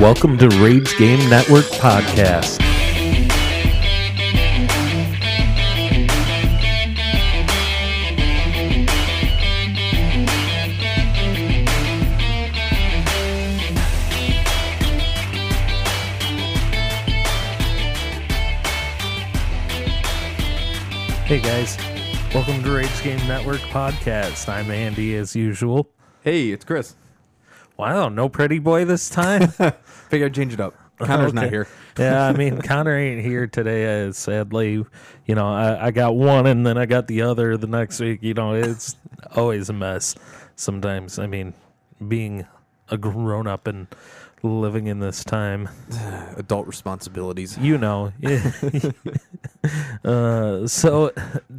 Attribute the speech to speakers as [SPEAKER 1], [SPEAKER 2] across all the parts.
[SPEAKER 1] Welcome to Rage Game Network Podcast. Hey guys, welcome to Rage Game Network Podcast. I'm Andy as usual.
[SPEAKER 2] Hey, it's Chris.
[SPEAKER 1] Wow, no pretty boy this time.
[SPEAKER 2] Figure I'd change it up. Connor's not here.
[SPEAKER 1] yeah, I mean Connor ain't here today. Uh, sadly, you know, I, I got one and then I got the other the next week. You know, it's always a mess. Sometimes, I mean, being a grown up and living in this time,
[SPEAKER 2] Adult responsibilities.
[SPEAKER 1] you know. uh, so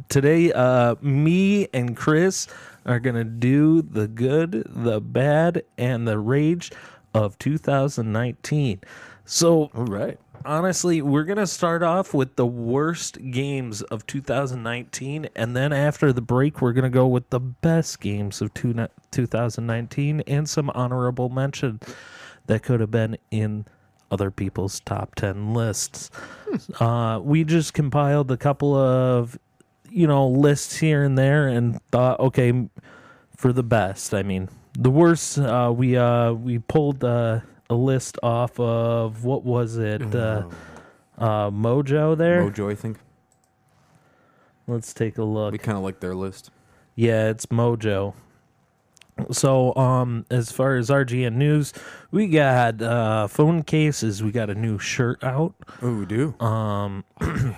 [SPEAKER 1] today, uh, me and Chris are gonna do the good, the bad, and the rage of 2019. So
[SPEAKER 2] All right.
[SPEAKER 1] honestly, we're going to start off with the worst games of 2019. And then after the break, we're going to go with the best games of two, 2019 and some honorable mention that could have been in other people's top 10 lists. Uh, we just compiled a couple of, you know, lists here and there and thought, okay, for the best. I mean, the worst. Uh, we uh, we pulled uh, a list off of what was it? Uh, uh, Mojo. There.
[SPEAKER 2] Mojo, I think.
[SPEAKER 1] Let's take a look.
[SPEAKER 2] We kind of like their list.
[SPEAKER 1] Yeah, it's Mojo. So, um, as far as RGN news, we got uh, phone cases. We got a new shirt out.
[SPEAKER 2] Oh, we do.
[SPEAKER 1] Um,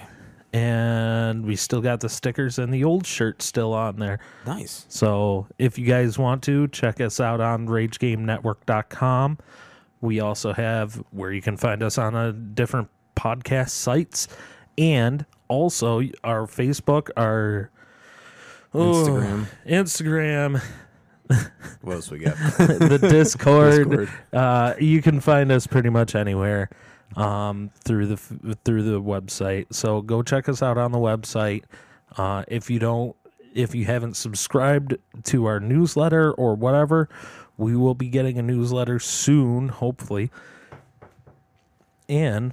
[SPEAKER 1] and we still got the stickers and the old shirt still on there.
[SPEAKER 2] nice.
[SPEAKER 1] So if you guys want to, check us out on RageGameNetwork.com. We also have where you can find us on a different podcast sites and also our Facebook, our oh,
[SPEAKER 2] Instagram. What else we got?
[SPEAKER 1] the Discord.
[SPEAKER 2] Discord.
[SPEAKER 1] Uh, you can find us pretty much anywhere um, through the through the website. So go check us out on the website. Uh, if you don't, if you haven't subscribed to our newsletter or whatever, we will be getting a newsletter soon, hopefully. And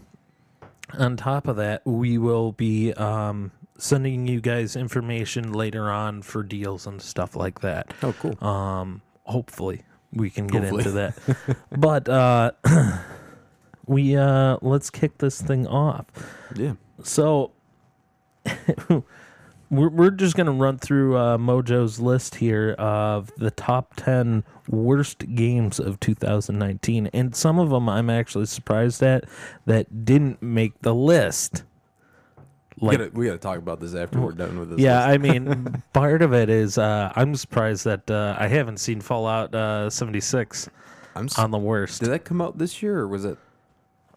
[SPEAKER 1] on top of that, we will be um, sending you guys information later on for deals and stuff like that.
[SPEAKER 2] Oh, cool.
[SPEAKER 1] Um, hopefully we can get
[SPEAKER 2] Hopefully.
[SPEAKER 1] into that. but uh, we uh, let's kick this thing off.
[SPEAKER 2] yeah.
[SPEAKER 1] So we're we're just gonna run through uh, Mojo's list here of the top ten worst games of 2019, and some of them I'm actually surprised at that didn't make the list.
[SPEAKER 2] We
[SPEAKER 1] Like
[SPEAKER 2] gotta, we gotta talk about this after we're done with this.
[SPEAKER 1] yeah. I mean, part of it is uh, I'm surprised that uh, I haven't seen Fallout uh, 76
[SPEAKER 2] I'm. s
[SPEAKER 1] on the worst.
[SPEAKER 2] did that come out this year or was it?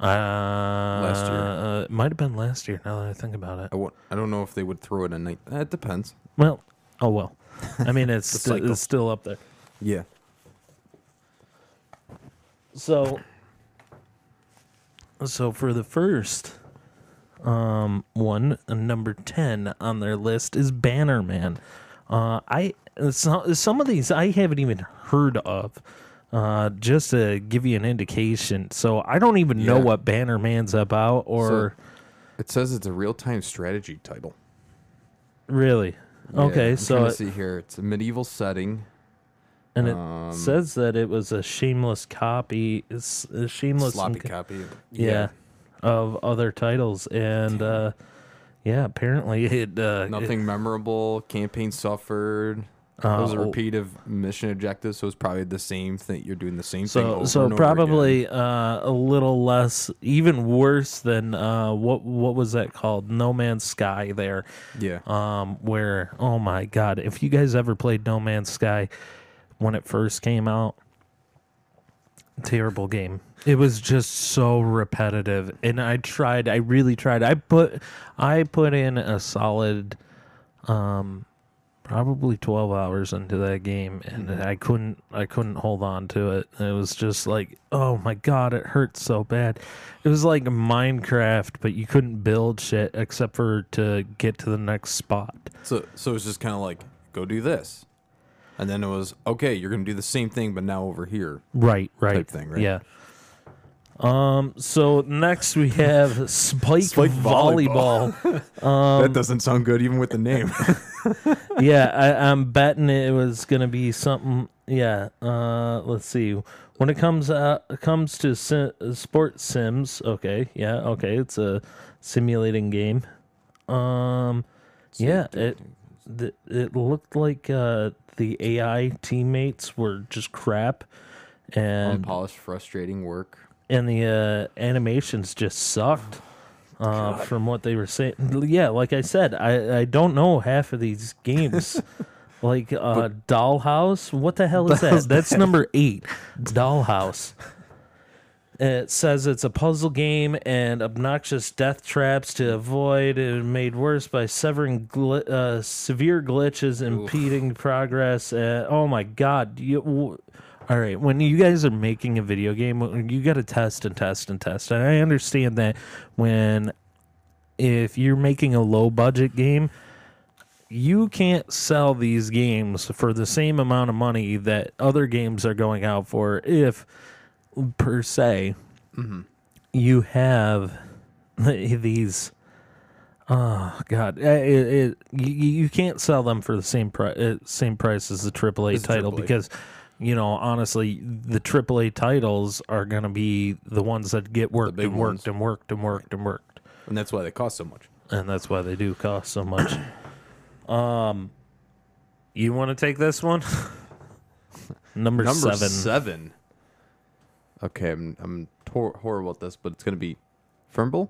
[SPEAKER 1] Uh, last
[SPEAKER 2] year.
[SPEAKER 1] uh, it might have been last year. Now that I think about it.
[SPEAKER 2] I, wa- I don't know if they would throw it in. night. It depends.
[SPEAKER 1] Well, oh well. I mean, it's,
[SPEAKER 2] The
[SPEAKER 1] sti-
[SPEAKER 2] cycle.
[SPEAKER 1] it's still up there.
[SPEAKER 2] Yeah.
[SPEAKER 1] So, so for the first um one, uh, number ten on their list is Bannermen. Uh, I some some of these I haven't even heard of. Uh, just to give you an indication, so I don't even know
[SPEAKER 2] Yeah.
[SPEAKER 1] what Bannermen's about, or
[SPEAKER 2] It says it's a real-time strategy title.
[SPEAKER 1] really.
[SPEAKER 2] Yeah,
[SPEAKER 1] Okay,
[SPEAKER 2] I'm
[SPEAKER 1] so it-
[SPEAKER 2] see here. It's a medieval setting.
[SPEAKER 1] and it
[SPEAKER 2] um,
[SPEAKER 1] says that it was a shameless copy, it's a shameless
[SPEAKER 2] sloppy
[SPEAKER 1] and-
[SPEAKER 2] copy.
[SPEAKER 1] yeah, of other titles and uh yeah apparently it uh
[SPEAKER 2] Nothing memorable. Campaign suffered.
[SPEAKER 1] Uh,
[SPEAKER 2] it was a
[SPEAKER 1] oh.
[SPEAKER 2] repeat of mission objectives, so it's probably the same thing. You're doing the same thing.
[SPEAKER 1] so
[SPEAKER 2] Over
[SPEAKER 1] so
[SPEAKER 2] and over again.
[SPEAKER 1] probably uh a little less even worse than uh what what was that called no man's sky there
[SPEAKER 2] Yeah.
[SPEAKER 1] um where oh my god if you guys ever played no man's sky when it first came out terrible game. It was just so repetitive and i tried i really tried. I put i put in a solid um probably 12 hours into that game and i couldn't i couldn't hold on to it. It was just like oh my god it hurts so bad. It was like minecraft but you couldn't build shit except for to get to the next spot.
[SPEAKER 2] So so it's just kind of like go do this, and then it was okay. You're gonna do the same thing, but now over here.
[SPEAKER 1] right right
[SPEAKER 2] Type thing, right?
[SPEAKER 1] yeah Um. So next we have Spike,
[SPEAKER 2] Spike
[SPEAKER 1] volleyball.
[SPEAKER 2] that doesn't sound good even with the name.
[SPEAKER 1] yeah, I, I'm betting it was gonna be something. Yeah. Uh. Let's see. When it comes uh comes to sim, sports sims, okay. Yeah. Okay. It's a simulating game. Um. Yeah. It th- it looked like uh the AI teammates were just crap, and
[SPEAKER 2] Unpolished, frustrating work.
[SPEAKER 1] and the uh, animations just sucked. Uh, from what they were saying, yeah, like I said, I, I don't know half of these games. like uh, Dollhouse, what the hell is that? That's number eight. Dollhouse. It says it's a puzzle game and obnoxious death traps to avoid, and made worse by severing gl- uh, severe glitches impeding progress. Uh, oh my god! You, w- all right, when you guys are making a video game, you got to test and test and test. And I understand that when if you're making a low budget game, you can't sell these games for the same amount of money that other games are going out for if per se you have these oh god eh, eh, eh, it, it, you, you can't sell them for the same price same price as the AAA
[SPEAKER 2] the
[SPEAKER 1] title
[SPEAKER 2] AAA.
[SPEAKER 1] because you know honestly the AAA titles are going to be the ones that get worked and worked
[SPEAKER 2] ones.
[SPEAKER 1] and worked and worked and worked
[SPEAKER 2] And that's why they cost so much.
[SPEAKER 1] and that's why they do cost so much. um, you want to take this one? Number,
[SPEAKER 2] Number
[SPEAKER 1] seven.
[SPEAKER 2] seven. Okay, I'm I'm tor- horrible at this, but it's gonna be Fimbul?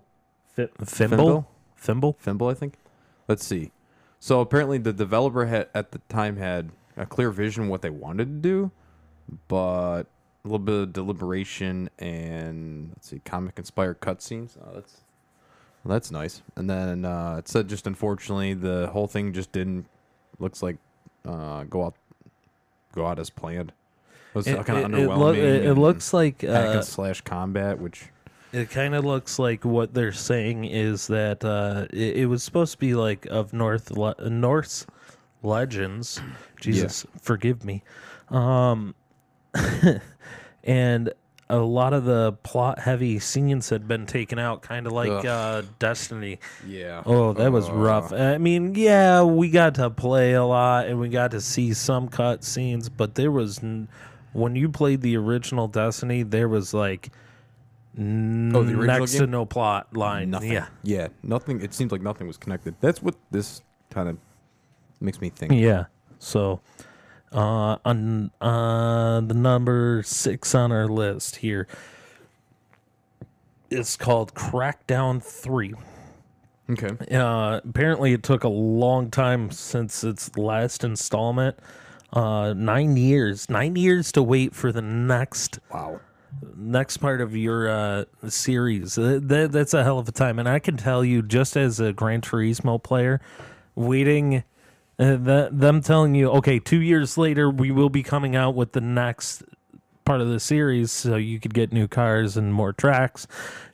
[SPEAKER 1] Fi- Fimbul. Fimbul.
[SPEAKER 2] Fimbul, I think. Let's see. So apparently, the developer had at the time had a clear vision what they wanted to do, but a little bit of deliberation and let's see, comic inspired cutscenes. Oh, that's well, that's nice. And then uh, it said just unfortunately the whole thing just didn't looks like uh, go out go out as planned. It was
[SPEAKER 1] It,
[SPEAKER 2] kind of
[SPEAKER 1] it-
[SPEAKER 2] underwhelming.
[SPEAKER 1] it- it looks like uh,
[SPEAKER 2] slash combat, which
[SPEAKER 1] it kind of looks like what they're saying is that uh, it, it was supposed to be like of North Le- Norse legends. Jesus, forgive me. Um, and a lot of the plot heavy scenes had been taken out, kind of like uh, Destiny.
[SPEAKER 2] yeah.
[SPEAKER 1] Oh, that was rough. I mean, yeah, we got to play a lot and we got to see some cut scenes, but there was n- when you played the original Destiny, there was like n-
[SPEAKER 2] Oh, the original
[SPEAKER 1] next to no plot line.
[SPEAKER 2] Nothing.
[SPEAKER 1] Yeah,
[SPEAKER 2] Yeah, nothing. It seems like nothing was connected. That's what this kind of makes me think.
[SPEAKER 1] yeah. So, uh, on uh, the number six on our list here, it's called Crackdown Three.
[SPEAKER 2] Okay.
[SPEAKER 1] Uh, apparently, it took a long time since its last installment. Uh, nine years, nine years to wait for the next
[SPEAKER 2] Wow.
[SPEAKER 1] next part of your uh, series. That, that's a hell of a time, and I can tell you, just as a Gran Turismo player, waiting. Uh, the, them telling you, okay, two years later, we will be coming out with the next part of the series so you could get new cars and more tracks.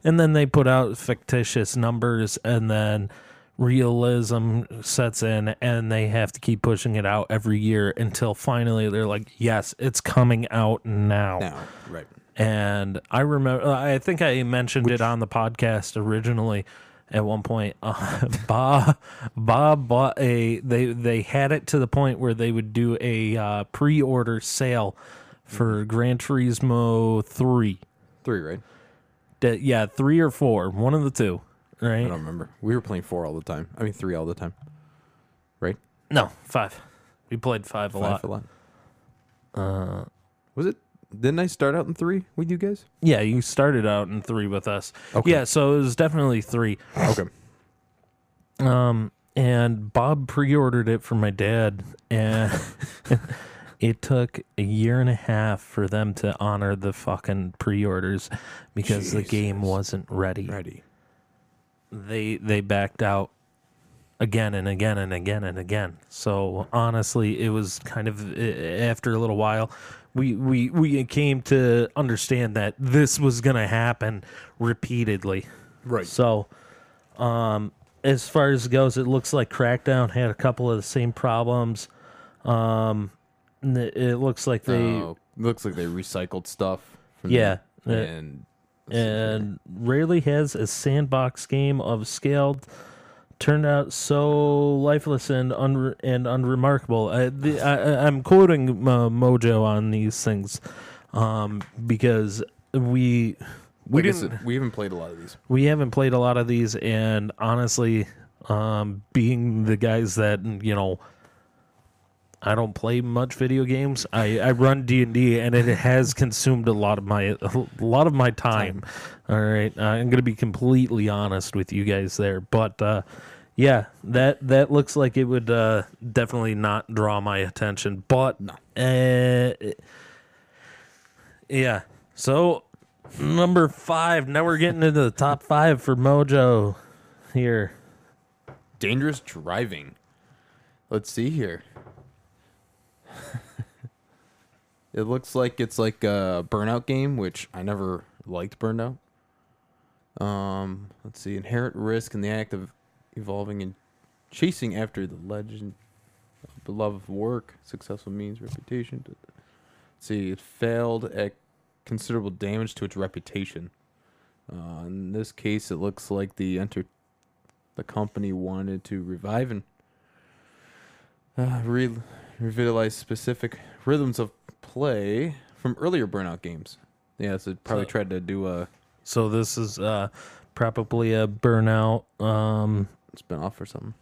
[SPEAKER 1] And then they put out fictitious numbers, and then realism sets in, and they have to keep pushing it out every year until finally they're like, yes, it's coming out now.
[SPEAKER 2] Now, right.
[SPEAKER 1] And I remember, I think I mentioned it on the podcast originally. At one point, uh, Bob Bob bought a. They they had it to the point where they would do a uh, pre-order sale for Gran Turismo three.
[SPEAKER 2] Three, right?
[SPEAKER 1] Yeah, three or four, one of the two,
[SPEAKER 2] I don't remember. We were playing four all the time. I mean, three all the time. Right?
[SPEAKER 1] No, five. We played five a lot.
[SPEAKER 2] Five a lot. Uh, was it? Didn't I start out in three with you guys?
[SPEAKER 1] Yeah, you started out in three with us.
[SPEAKER 2] Okay.
[SPEAKER 1] Yeah, so it was definitely three.
[SPEAKER 2] Okay.
[SPEAKER 1] Um, and Bob pre-ordered it for my dad, and it took a year and a half for them to honor the fucking pre-orders because the game wasn't ready.
[SPEAKER 2] Ready.
[SPEAKER 1] They they backed out again and again and again and again. So honestly, it was kind of eh, after a little while. We, we we came to understand that this was going to happen repeatedly.
[SPEAKER 2] Right.
[SPEAKER 1] So, um, as far as it goes, it looks like Crackdown had a couple of the same problems. Um, it looks like they,
[SPEAKER 2] Oh, looks like they recycled stuff. From
[SPEAKER 1] Yeah,
[SPEAKER 2] the- and
[SPEAKER 1] and rarely has a sandbox game of scaled turned out so lifeless and un- and unremarkable. I, the, I, I'm quoting uh, Mojo on these things um, because we we
[SPEAKER 2] Like
[SPEAKER 1] didn't
[SPEAKER 2] we haven't played a lot of these.
[SPEAKER 1] we haven't played a lot of these, and honestly, um, being the guys that you know. I don't play much video games. I, I run D and D, and it has consumed a lot of my a lot of my time. All right, uh, I'm gonna be completely honest with you guys there, but uh, yeah, that that looks like it would uh, definitely not draw my attention. But
[SPEAKER 2] No.
[SPEAKER 1] uh, yeah, so number five. Now we're getting into the top five for Mojo here.
[SPEAKER 2] Dangerous driving. Let's see here. it looks like it's like a burnout game, which I never liked burnout. Um, let's see. Inherent risk in the act of evolving and chasing after the legend the love of work, successful means, reputation. Let's see. It failed at considerable damage to its reputation. Uh, in this case, it looks like the enter the company wanted to revive and uh, re- revitalize specific rhythms of play from earlier Burnout games. Yeah, so probably
[SPEAKER 1] So-
[SPEAKER 2] tried to do a
[SPEAKER 1] So this is uh, probably a burnout um,
[SPEAKER 2] spin off or something.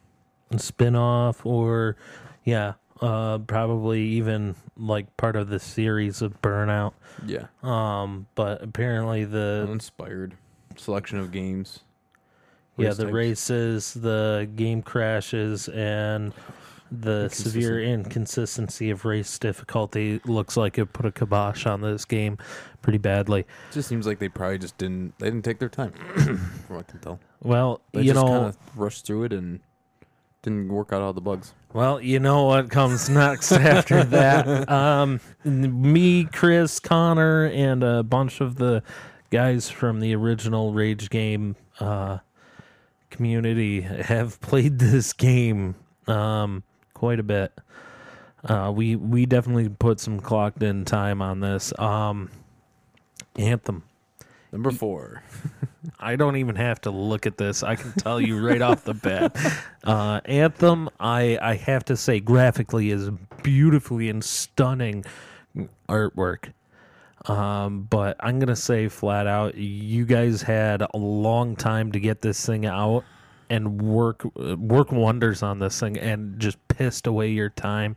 [SPEAKER 1] spin-off or yeah, uh, probably even like part of the series of Burnout.
[SPEAKER 2] Yeah,
[SPEAKER 1] Um, but apparently the
[SPEAKER 2] inspired selection of games.
[SPEAKER 1] yeah
[SPEAKER 2] race
[SPEAKER 1] the
[SPEAKER 2] types.
[SPEAKER 1] races, the game crashes, and the severe inconsistency of race difficulty looks like it put a kibosh on this game pretty badly.
[SPEAKER 2] It just seems like they probably just didn't. They didn't take their time, from what I can tell.
[SPEAKER 1] Well,
[SPEAKER 2] They
[SPEAKER 1] you
[SPEAKER 2] just
[SPEAKER 1] know,
[SPEAKER 2] kind of rushed through it and didn't work out all the bugs.
[SPEAKER 1] Well, you know what comes next after that. Um, me, Chris, Connor, and a bunch of the guys from the original Rage game uh, community have played this game um, quite a bit. Uh, we we definitely put some clocked in time on this. Um, Anthem.
[SPEAKER 2] Number four.
[SPEAKER 1] I don't even have to look at this. I can tell you right off the bat. Uh, Anthem, I I have to say, graphically is beautifully and stunning artwork. Um, but I'm gonna say flat out, you guys had a long time to get this thing out and work work wonders on this thing, and just pissed away your time.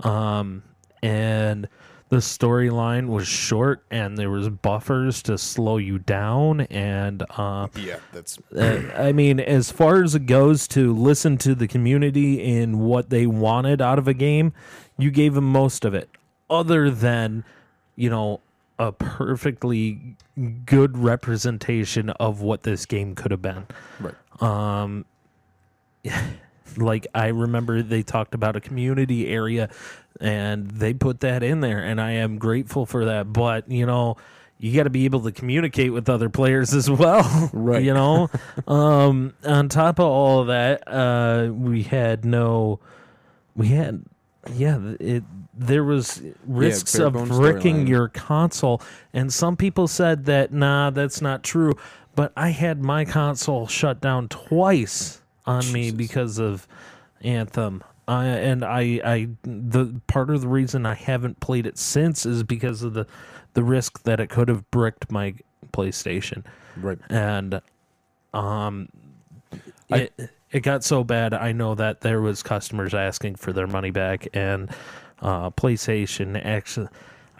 [SPEAKER 1] Um, and the storyline was short, and there was buffers to slow you down, and uh,
[SPEAKER 2] Yeah, that's
[SPEAKER 1] uh, I mean, as far as it goes to listen to the community in what they wanted out of a game, you gave them most of it, other than, you know, a perfectly good representation of what this game could have been.
[SPEAKER 2] right.
[SPEAKER 1] Um, like I remember they talked about a community area, and they put that in there, and I am grateful for that. But you know, you got to be able to communicate with other players as well,
[SPEAKER 2] Right.
[SPEAKER 1] You know, um, on top of all of that, uh, we had no, we had, yeah, it. There was risks
[SPEAKER 2] bare
[SPEAKER 1] of bricking your console, and some people said that nah, that's not true. But I had my console shut down twice on me because of Anthem. I and I, I the part of the reason I haven't played it since is because of the the risk that it could have bricked my PlayStation
[SPEAKER 2] Right.
[SPEAKER 1] and um
[SPEAKER 2] I-
[SPEAKER 1] it, it got so bad i know that there was customers asking for their money back and uh playstation actually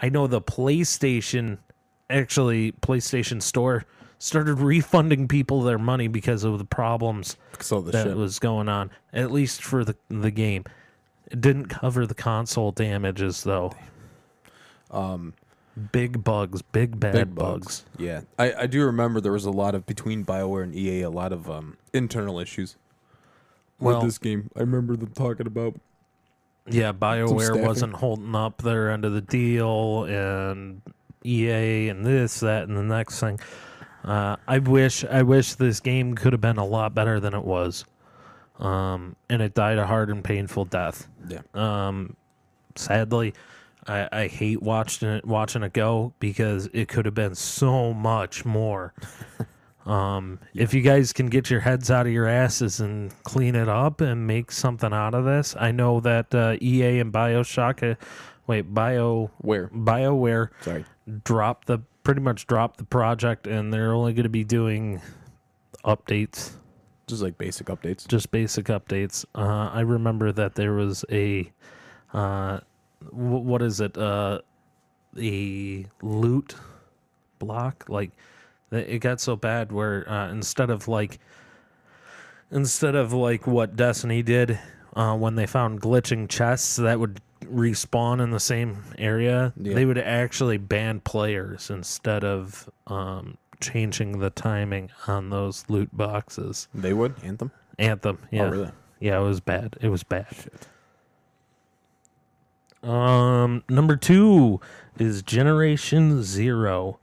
[SPEAKER 1] i know the playstation actually playstation store started refunding people their money because of the problems
[SPEAKER 2] So the
[SPEAKER 1] that
[SPEAKER 2] shit.
[SPEAKER 1] was going on at least for the the game it didn't cover the console damages though
[SPEAKER 2] um,
[SPEAKER 1] big bugs big bad
[SPEAKER 2] big
[SPEAKER 1] bugs.
[SPEAKER 2] bugs. Yeah, I, I do remember there was a lot of between Bioware and EA, a lot of um, internal issues
[SPEAKER 1] Well-
[SPEAKER 2] with this game. I remember them talking about.
[SPEAKER 1] Yeah, BioWare wasn't holding up their end of the deal, and EA and this, that, and the next thing. Uh, I wish, I wish this game could have been a lot better than it was, um, and it died a hard and painful death.
[SPEAKER 2] Yeah,
[SPEAKER 1] Um, sadly, I, I hate watching it watching it go because it could have been so much more. um, If you guys can get your heads out of your asses and clean it up and make something out of this, I know that uh, EA and Bioshock, uh, wait, Bio
[SPEAKER 2] Where?
[SPEAKER 1] Bioware
[SPEAKER 2] Sorry.
[SPEAKER 1] dropped the pretty much dropped the project, and they're only going to be doing updates
[SPEAKER 2] Just like basic updates.
[SPEAKER 1] just basic updates. Uh, I remember that there was a, uh, w- what is it? Uh, a loot block. Like it got so bad where uh, instead of like, instead of like what Destiny did uh, when they found glitching chests that would respawn in the same area,
[SPEAKER 2] Yeah.
[SPEAKER 1] they would actually ban players instead of um, changing the timing on those loot boxes.
[SPEAKER 2] They would Anthem.
[SPEAKER 1] Anthem, yeah,
[SPEAKER 2] Oh, really?
[SPEAKER 1] yeah, it was bad. It was bad. Um, number two is Generation Zero.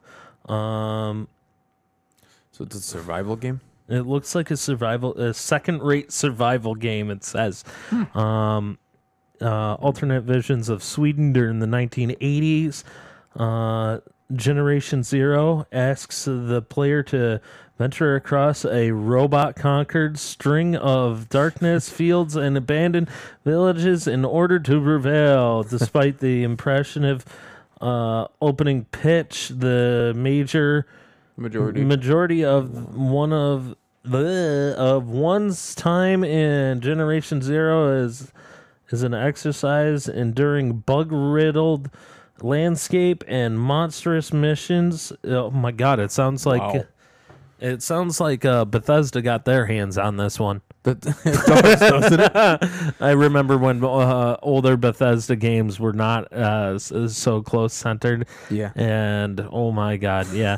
[SPEAKER 1] Um,
[SPEAKER 2] So it's a survival game.
[SPEAKER 1] it looks like a survival, a second-rate survival game. It says, um, uh, alternate visions of Sweden during the 1980s. Uh, Generation Zero asks the player to venture across a robot-conquered string of darkness, fields, and abandoned villages in order to prevail. Despite the impressionative uh, opening pitch, the major
[SPEAKER 2] Majority.
[SPEAKER 1] majority of one of the of one's time in Generation Zero is is an exercise enduring bug riddled landscape and monstrous missions. Oh my god! It sounds like
[SPEAKER 2] Wow.
[SPEAKER 1] it sounds like uh, Bethesda got their hands on this one.
[SPEAKER 2] It does, doesn't it?
[SPEAKER 1] I remember when uh, older Bethesda games were not uh, so close centered.
[SPEAKER 2] Yeah.
[SPEAKER 1] And oh my god, yeah.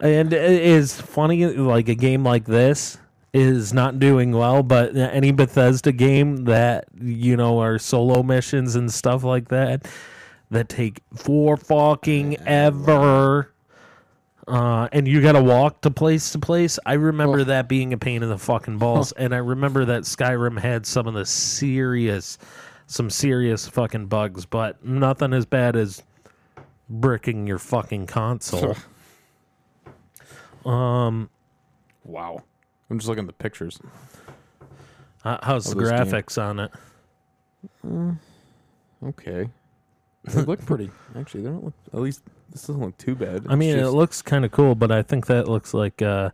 [SPEAKER 1] And it is funny like a game like this is not doing well, but any Bethesda game that you know are solo missions and stuff like that that take for fucking ever. Uh, and you gotta walk to place to place. I remember that being a pain in the fucking balls, and I remember that Skyrim had some of the serious, some serious fucking bugs, but nothing as bad as bricking your fucking console. um,
[SPEAKER 2] Wow. I'm just looking at the pictures.
[SPEAKER 1] h- how's the
[SPEAKER 2] this game.
[SPEAKER 1] graphics on it?
[SPEAKER 2] Okay. They look pretty. Actually, they don't look. At least this doesn't look too bad.
[SPEAKER 1] I mean, it
[SPEAKER 2] just-
[SPEAKER 1] looks kind of cool, but I think that looks like uh,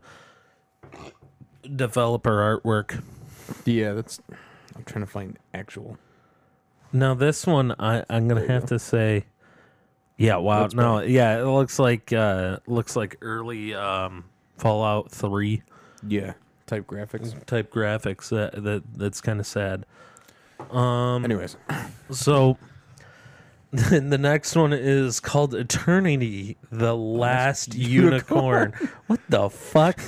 [SPEAKER 1] developer artwork.
[SPEAKER 2] yeah. That's. I'm trying to find actual.
[SPEAKER 1] Now this one, I I'm gonna have to say, yeah, wow, no, yeah, it looks like uh, looks like early um, Fallout Three
[SPEAKER 2] Yeah. Type graphics.
[SPEAKER 1] type graphics. That that that's kind of sad. Um,
[SPEAKER 2] Anyways,
[SPEAKER 1] So the next one is called Eternity, the Last Unicorn. what the fuck?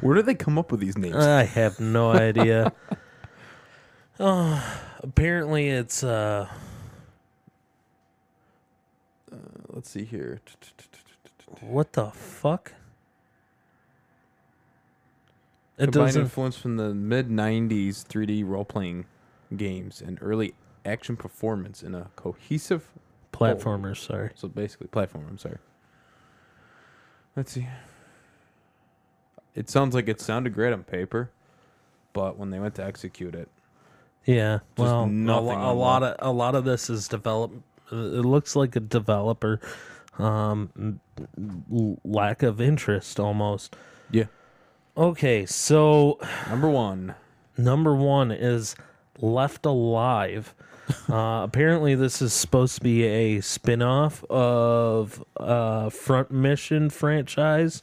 [SPEAKER 2] where did they come up with these names?
[SPEAKER 1] I have no idea. oh, apparently it's uh
[SPEAKER 2] Let's see here.
[SPEAKER 1] what the fuck? It
[SPEAKER 2] Combined influence from the mid '90s 3D role-playing games and early action performance in a cohesive.
[SPEAKER 1] platformer. sorry.
[SPEAKER 2] So basically, platformer. I'm sorry. Let's see. It sounds like it sounded great on paper, but when they went to execute it,
[SPEAKER 1] Yeah. Well, a, lo- a lot of a lot of this is develop. It looks like a developer um, lack of interest almost.
[SPEAKER 2] yeah.
[SPEAKER 1] Okay, so
[SPEAKER 2] Number one.
[SPEAKER 1] number one is Left Alive. uh, apparently, this is supposed to be a spin off of uh, Front Mission franchise.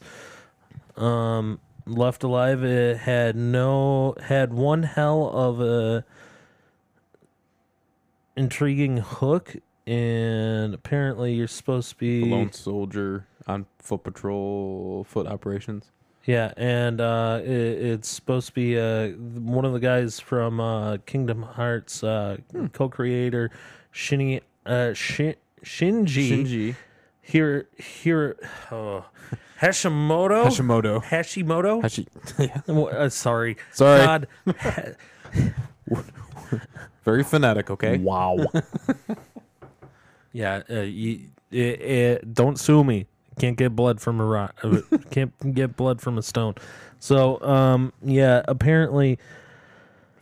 [SPEAKER 1] Um, Left Alive it had no had one hell of a intriguing hook, and apparently you're supposed to
[SPEAKER 2] The
[SPEAKER 1] be
[SPEAKER 2] lone soldier on foot patrol, foot operations.
[SPEAKER 1] Yeah, and uh, it, it's supposed to be uh, one of the guys from uh, Kingdom Hearts, uh, co-creator Shinji, uh, Shin, Shinji,
[SPEAKER 2] Shinji
[SPEAKER 1] Hir, Hir, oh, Hashimoto,
[SPEAKER 2] Hashimoto.
[SPEAKER 1] Hashimoto.
[SPEAKER 2] Hashi.
[SPEAKER 1] Uh, sorry,
[SPEAKER 2] Sorry.
[SPEAKER 1] God.
[SPEAKER 2] Very phonetic. Okay.
[SPEAKER 1] Wow. Yeah, uh, you, it, it, don't sue me. Can't get blood from a rock. uh, Can't get blood from a stone. So, um, yeah, apparently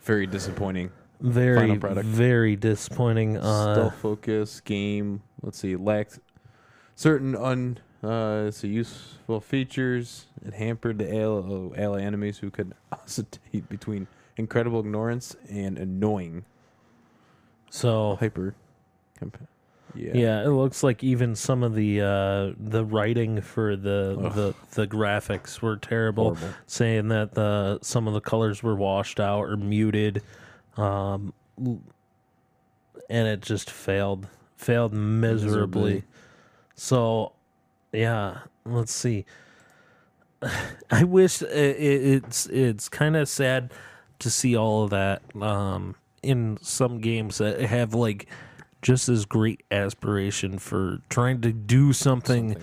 [SPEAKER 2] Very disappointing.
[SPEAKER 1] very,
[SPEAKER 2] Final product.
[SPEAKER 1] very disappointing. Uh,
[SPEAKER 2] Stealth focus game. Let's see, lacked certain un uh, so useful features. It hampered the ally, ally enemies who could oscillate between incredible ignorance and annoying
[SPEAKER 1] so
[SPEAKER 2] hyper. Comp- yeah.
[SPEAKER 1] yeah. it looks like even some of the uh, the writing for the
[SPEAKER 2] Ugh.
[SPEAKER 1] the the graphics were terrible.
[SPEAKER 2] Horrible.
[SPEAKER 1] saying that the some of the colors were washed out or muted um and it just failed failed miserably,
[SPEAKER 2] Miserably.
[SPEAKER 1] so yeah let's see i wish i i it's it's kind of sad to see all of that um in some games that have like just as great aspiration for trying to do something,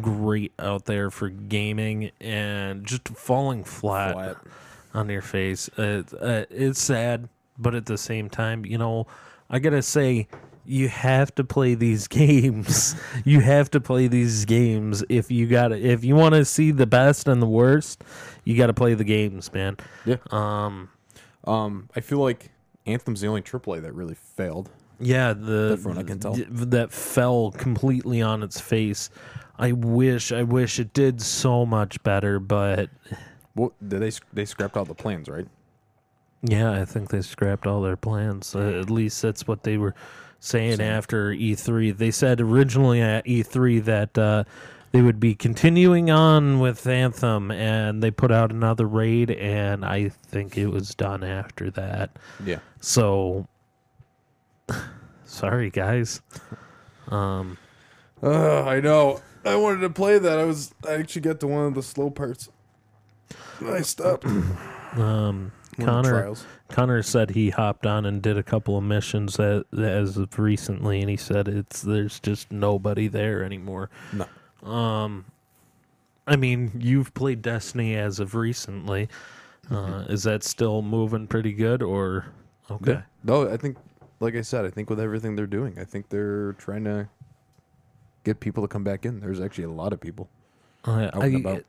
[SPEAKER 1] great out there for gaming and just falling flat,
[SPEAKER 2] Flat.
[SPEAKER 1] on your face. Uh, uh, it's sad, but at the same time, you know, I gotta say, you have to play these games. you have to play these games if you got if you want to see the best and the worst. You got to play the games, man.
[SPEAKER 2] Yeah.
[SPEAKER 1] Um,
[SPEAKER 2] Um, I feel like Anthem's the only AAA that really failed.
[SPEAKER 1] Yeah, the
[SPEAKER 2] From I can tell.
[SPEAKER 1] that fell completely on its face. I wish, I wish it did so much better, but
[SPEAKER 2] did they? They scrapped all the plans, right?
[SPEAKER 1] yeah, I think they scrapped all their plans. Uh, at least that's what they were saying after E3. They said originally at E3 that uh, they would be continuing on with Anthem, and they put out another raid, and I think it was done after that.
[SPEAKER 2] Yeah.
[SPEAKER 1] So, sorry guys. Um.
[SPEAKER 2] Uh, I know. I wanted to play that. I was. I actually got to one of the slow parts. I stopped.
[SPEAKER 1] Um,
[SPEAKER 2] One of the
[SPEAKER 1] Connor. Connor said he hopped on and did a couple of missions as, as of recently, and he said it's there's just nobody there anymore.
[SPEAKER 2] No.
[SPEAKER 1] Um, I mean, you've played Destiny as of recently. Uh, is that still moving pretty good, or okay?
[SPEAKER 2] Yeah. No, I think, like I said, I think with everything they're doing, I think they're trying to get people to come back in. There's actually a lot of people.
[SPEAKER 1] I,
[SPEAKER 2] Out and about.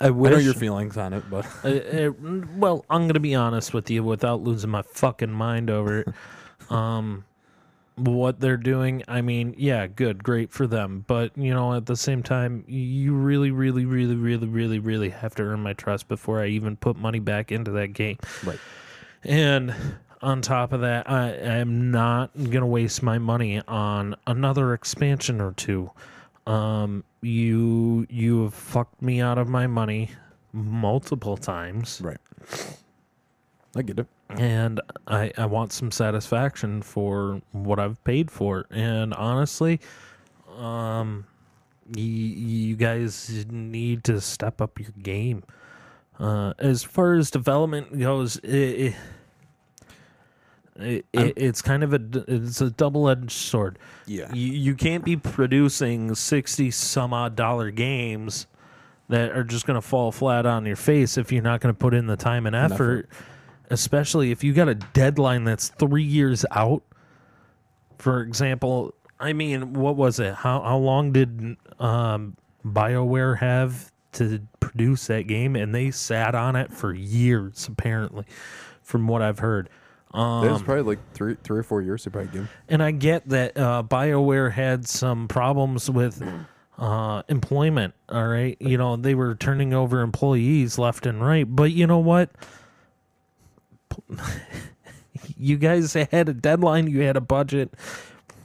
[SPEAKER 1] I
[SPEAKER 2] I
[SPEAKER 1] wish.
[SPEAKER 2] know your feelings on it, but
[SPEAKER 1] Uh, uh, well, I'm gonna be honest with you without losing my fucking mind over it. um, what they're doing, I mean, yeah, good, great for them, but you know, at the same time, you really, really, really, really, really, really have to earn my trust before I even put money back into that game.
[SPEAKER 2] right.
[SPEAKER 1] And on top of that, I, am not gonna waste my money on another expansion or two. Um, you you have fucked me out of my money multiple times,
[SPEAKER 2] Right. I get it.
[SPEAKER 1] and I I want some satisfaction for what I've paid for. it. And honestly, um, y- you guys need to step up your game. Uh, as far as development goes, it, it, it, it's kind of a it's a double edged sword.
[SPEAKER 2] Yeah.
[SPEAKER 1] You, you can't be producing 60 some odd dollar games that are just going to fall flat on your face if you're not going to put in the time and effort, especially if you got a deadline that's three years out. For example, I mean, what was it? How, how long did um, BioWare have to produce that game? And they sat on it for years, apparently, from what I've heard. Um,
[SPEAKER 2] That was probably like three, three or four years. They probably give.
[SPEAKER 1] and I get that uh, BioWare had some problems with uh, employment. All right. You know, they were turning over employees left and right. But you know what? you guys had a deadline, you had a budget.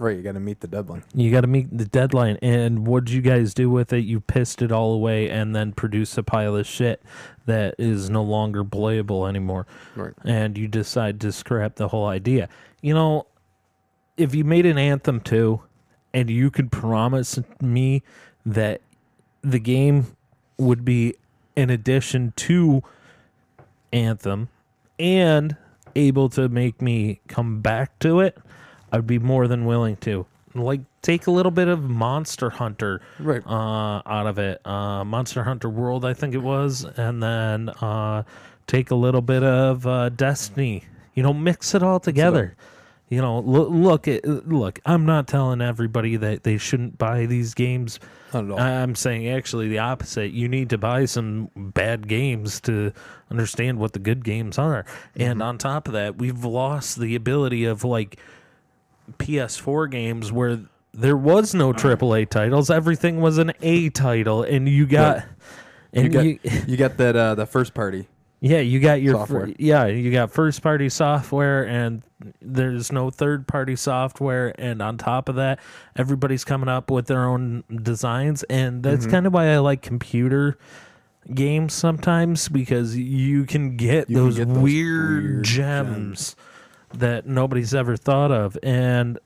[SPEAKER 2] Right. You got to meet the deadline.
[SPEAKER 1] You got to meet the deadline. And what'd you guys do with it? You pissed it all away and then produced a pile of shit that is no longer playable anymore.
[SPEAKER 2] Right.
[SPEAKER 1] And you decide to scrap the whole idea. You know, if you made an Anthem 2 and you could promise me that the game would be an addition to Anthem and able to make me come back to it, I'd be more than willing to. Like take a little bit of Monster Hunter
[SPEAKER 2] Right.
[SPEAKER 1] uh, out of it. Uh, Monster Hunter World, I think it was, and then uh, take a little bit of uh, Destiny. You know, mix it all together. you know, look, look look. I'm not telling everybody that they shouldn't buy these games.
[SPEAKER 2] Not at all.
[SPEAKER 1] I'm saying actually the opposite. You need to buy some bad games to understand what the good games are. And on top of that, we've lost the ability of like PS4 games where there was no AAA titles. Everything was an A title, and you got.
[SPEAKER 2] Right.
[SPEAKER 1] And
[SPEAKER 2] you got
[SPEAKER 1] you,
[SPEAKER 2] you got that uh the first party.
[SPEAKER 1] yeah, you got your
[SPEAKER 2] Software.
[SPEAKER 1] yeah, you got first party software and there's no third party software and on top of that, everybody's coming up with their own designs and that's
[SPEAKER 2] Mm-hmm.
[SPEAKER 1] kind of why I like computer games sometimes because you can get,
[SPEAKER 2] You can
[SPEAKER 1] those,
[SPEAKER 2] get those
[SPEAKER 1] weird,
[SPEAKER 2] weird
[SPEAKER 1] gems, that nobody's ever thought of and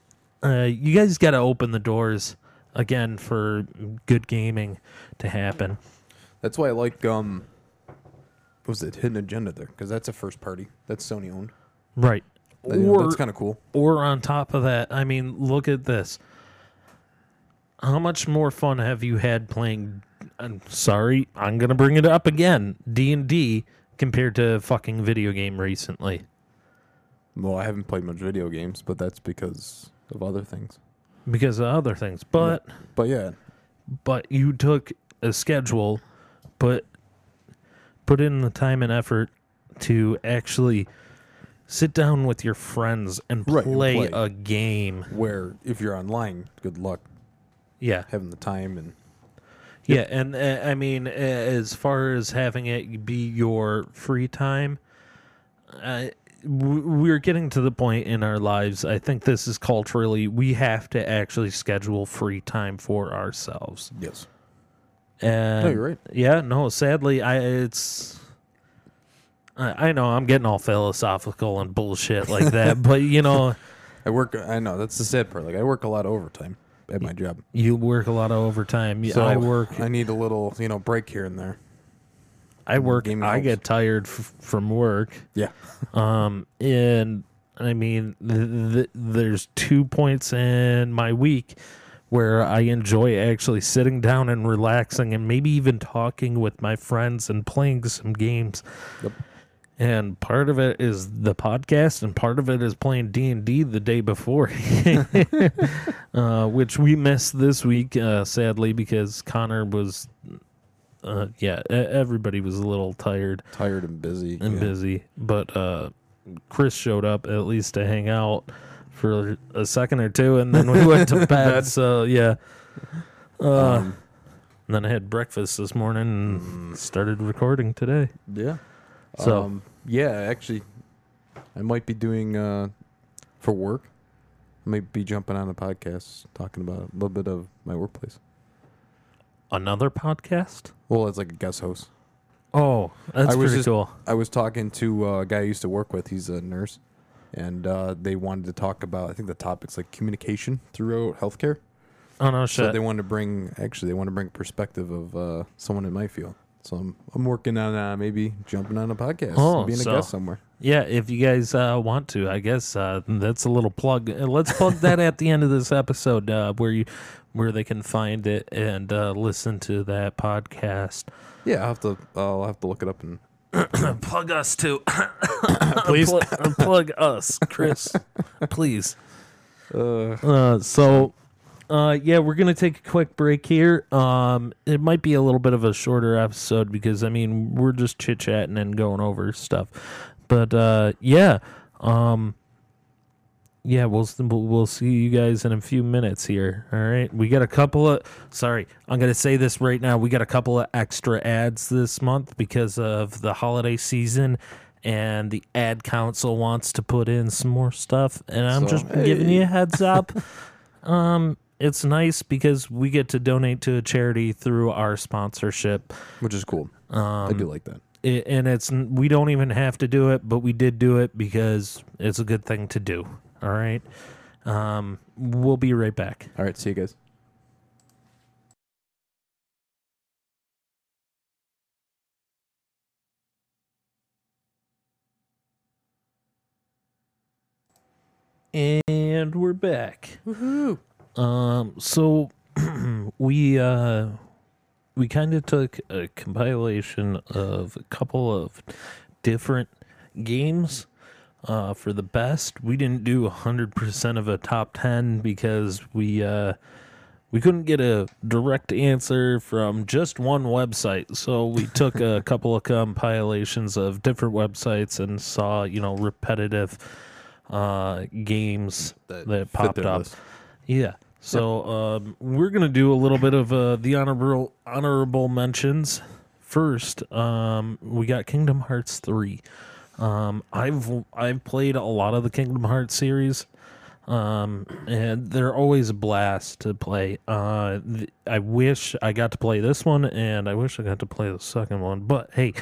[SPEAKER 1] uh, you guys got to open the doors again for good gaming to happen.
[SPEAKER 2] That's why I like um what was it Hidden Agenda there because that's a first party. That's Sony owned.
[SPEAKER 1] Right.
[SPEAKER 2] That- you know,
[SPEAKER 1] Or
[SPEAKER 2] that's kind of cool.
[SPEAKER 1] Or on top of that, I mean, look at this. How much more fun have you had playing? I'm sorry, I'm gonna bring it up again. D and D compared to fucking video game recently.
[SPEAKER 2] Well, I haven't played much video games, but that's because of other things.
[SPEAKER 1] because of other things. But
[SPEAKER 2] But yeah,
[SPEAKER 1] but you took a schedule, put put in the time and effort to actually sit down with your friends and
[SPEAKER 2] Right, and
[SPEAKER 1] play,
[SPEAKER 2] play.
[SPEAKER 1] a game.
[SPEAKER 2] where if you're online, good luck
[SPEAKER 1] Yeah.
[SPEAKER 2] having the time and
[SPEAKER 1] Yeah, and uh, I mean, uh, as far as having it be your free time, uh, w- we're getting to the point in our lives. I think this is culturally, we have to actually schedule free time for ourselves.
[SPEAKER 2] yes.
[SPEAKER 1] And
[SPEAKER 2] No, you're right.
[SPEAKER 1] Yeah, no, sadly, I it's. I I know I'm getting all philosophical and bullshit like that, but you know,
[SPEAKER 2] I work. I know that's the sad part. Like I work a lot of overtime at my job.
[SPEAKER 1] you work a lot of overtime.
[SPEAKER 2] So
[SPEAKER 1] I work.
[SPEAKER 2] I need a little, you know, break here and there.
[SPEAKER 1] I work.
[SPEAKER 2] gaming
[SPEAKER 1] I get tired f- from work.
[SPEAKER 2] Yeah.
[SPEAKER 1] Um, and I mean, th- th- there's two points in my week where I enjoy actually sitting down and relaxing and maybe even talking with my friends and playing some games.
[SPEAKER 2] Yep.
[SPEAKER 1] And part of it is the podcast, and part of it is playing D and D the day before, uh, which we missed this week, uh, sadly, because Connor was, uh, yeah, everybody was a little tired
[SPEAKER 2] Tired and busy.
[SPEAKER 1] and
[SPEAKER 2] yeah.
[SPEAKER 1] busy. But uh, Chris showed up at least to hang out for a second or two, and then we went to bed. so yeah. Uh,
[SPEAKER 2] Um,
[SPEAKER 1] and then I had breakfast this morning and started recording today.
[SPEAKER 2] yeah.
[SPEAKER 1] So-
[SPEAKER 2] um, yeah, actually, I might be doing uh, for work. I might be jumping on a podcast talking about a little bit of my workplace.
[SPEAKER 1] Another podcast?
[SPEAKER 2] Well, as like a guest host.
[SPEAKER 1] Oh, that's
[SPEAKER 2] I was
[SPEAKER 1] pretty
[SPEAKER 2] just-
[SPEAKER 1] cool.
[SPEAKER 2] I was talking to uh, a guy I used to work with. He's a nurse, and uh, they wanted to talk about. I think the topic's like communication throughout healthcare.
[SPEAKER 1] Oh no,
[SPEAKER 2] So
[SPEAKER 1] shit.
[SPEAKER 2] they want to bring actually they want to bring perspective of uh, someone in my field. So I'm I'm working on uh, maybe jumping on a podcast,
[SPEAKER 1] Oh,
[SPEAKER 2] and being
[SPEAKER 1] so-
[SPEAKER 2] a guest somewhere.
[SPEAKER 1] yeah, if you guys uh, want to, I guess uh, that's a little plug. Uh, Let's plug that at the end of this episode, uh, where you where they can find it and uh, listen to that podcast.
[SPEAKER 2] Yeah, I'll have to I'll have to look it up and
[SPEAKER 1] plug us too.
[SPEAKER 2] please.
[SPEAKER 1] plug, plug us, Chris, please.
[SPEAKER 2] Uh,
[SPEAKER 1] Uh, so, uh, yeah, we're gonna take a quick break here. Um, it might be a little bit of a shorter episode because I mean we're just chit chatting and going over stuff, but uh, yeah, um, yeah, we'll we'll see you guys in a few minutes here. All right, we got a couple of. Sorry, I'm gonna say this right now. We got a couple of extra ads this month because of the holiday season. And the ad council wants to put in some more stuff, and I'm
[SPEAKER 2] So,
[SPEAKER 1] just giving you a heads up. um, it's nice because we get to donate to a charity through our sponsorship.
[SPEAKER 2] which is cool.
[SPEAKER 1] Um,
[SPEAKER 2] I do like that.
[SPEAKER 1] it, and it's we don't even have to do it, but we did do it because it's a good thing to do. All right. Um, we'll be right back.
[SPEAKER 2] All right, see you guys.
[SPEAKER 1] And we're back.
[SPEAKER 2] Woohoo!
[SPEAKER 1] Um, so we uh we kind of took a compilation of a couple of different games uh, for the best. We didn't do 100% of a top 10 because we uh, we couldn't get a direct answer from just one website. So we took a couple of compilations of different websites and saw, you know, repetitive uh, games that,
[SPEAKER 2] fit
[SPEAKER 1] popped up.
[SPEAKER 2] list.
[SPEAKER 1] Yeah. So um, we're gonna do a little bit of uh, the honorable honorable mentions. First, um, we got Kingdom Hearts three. Um, I've I've played a lot of the Kingdom Hearts series, um, and they're always a blast to play. Uh, th- I wish I got to play this one, and I wish I got to play the second one. But hey,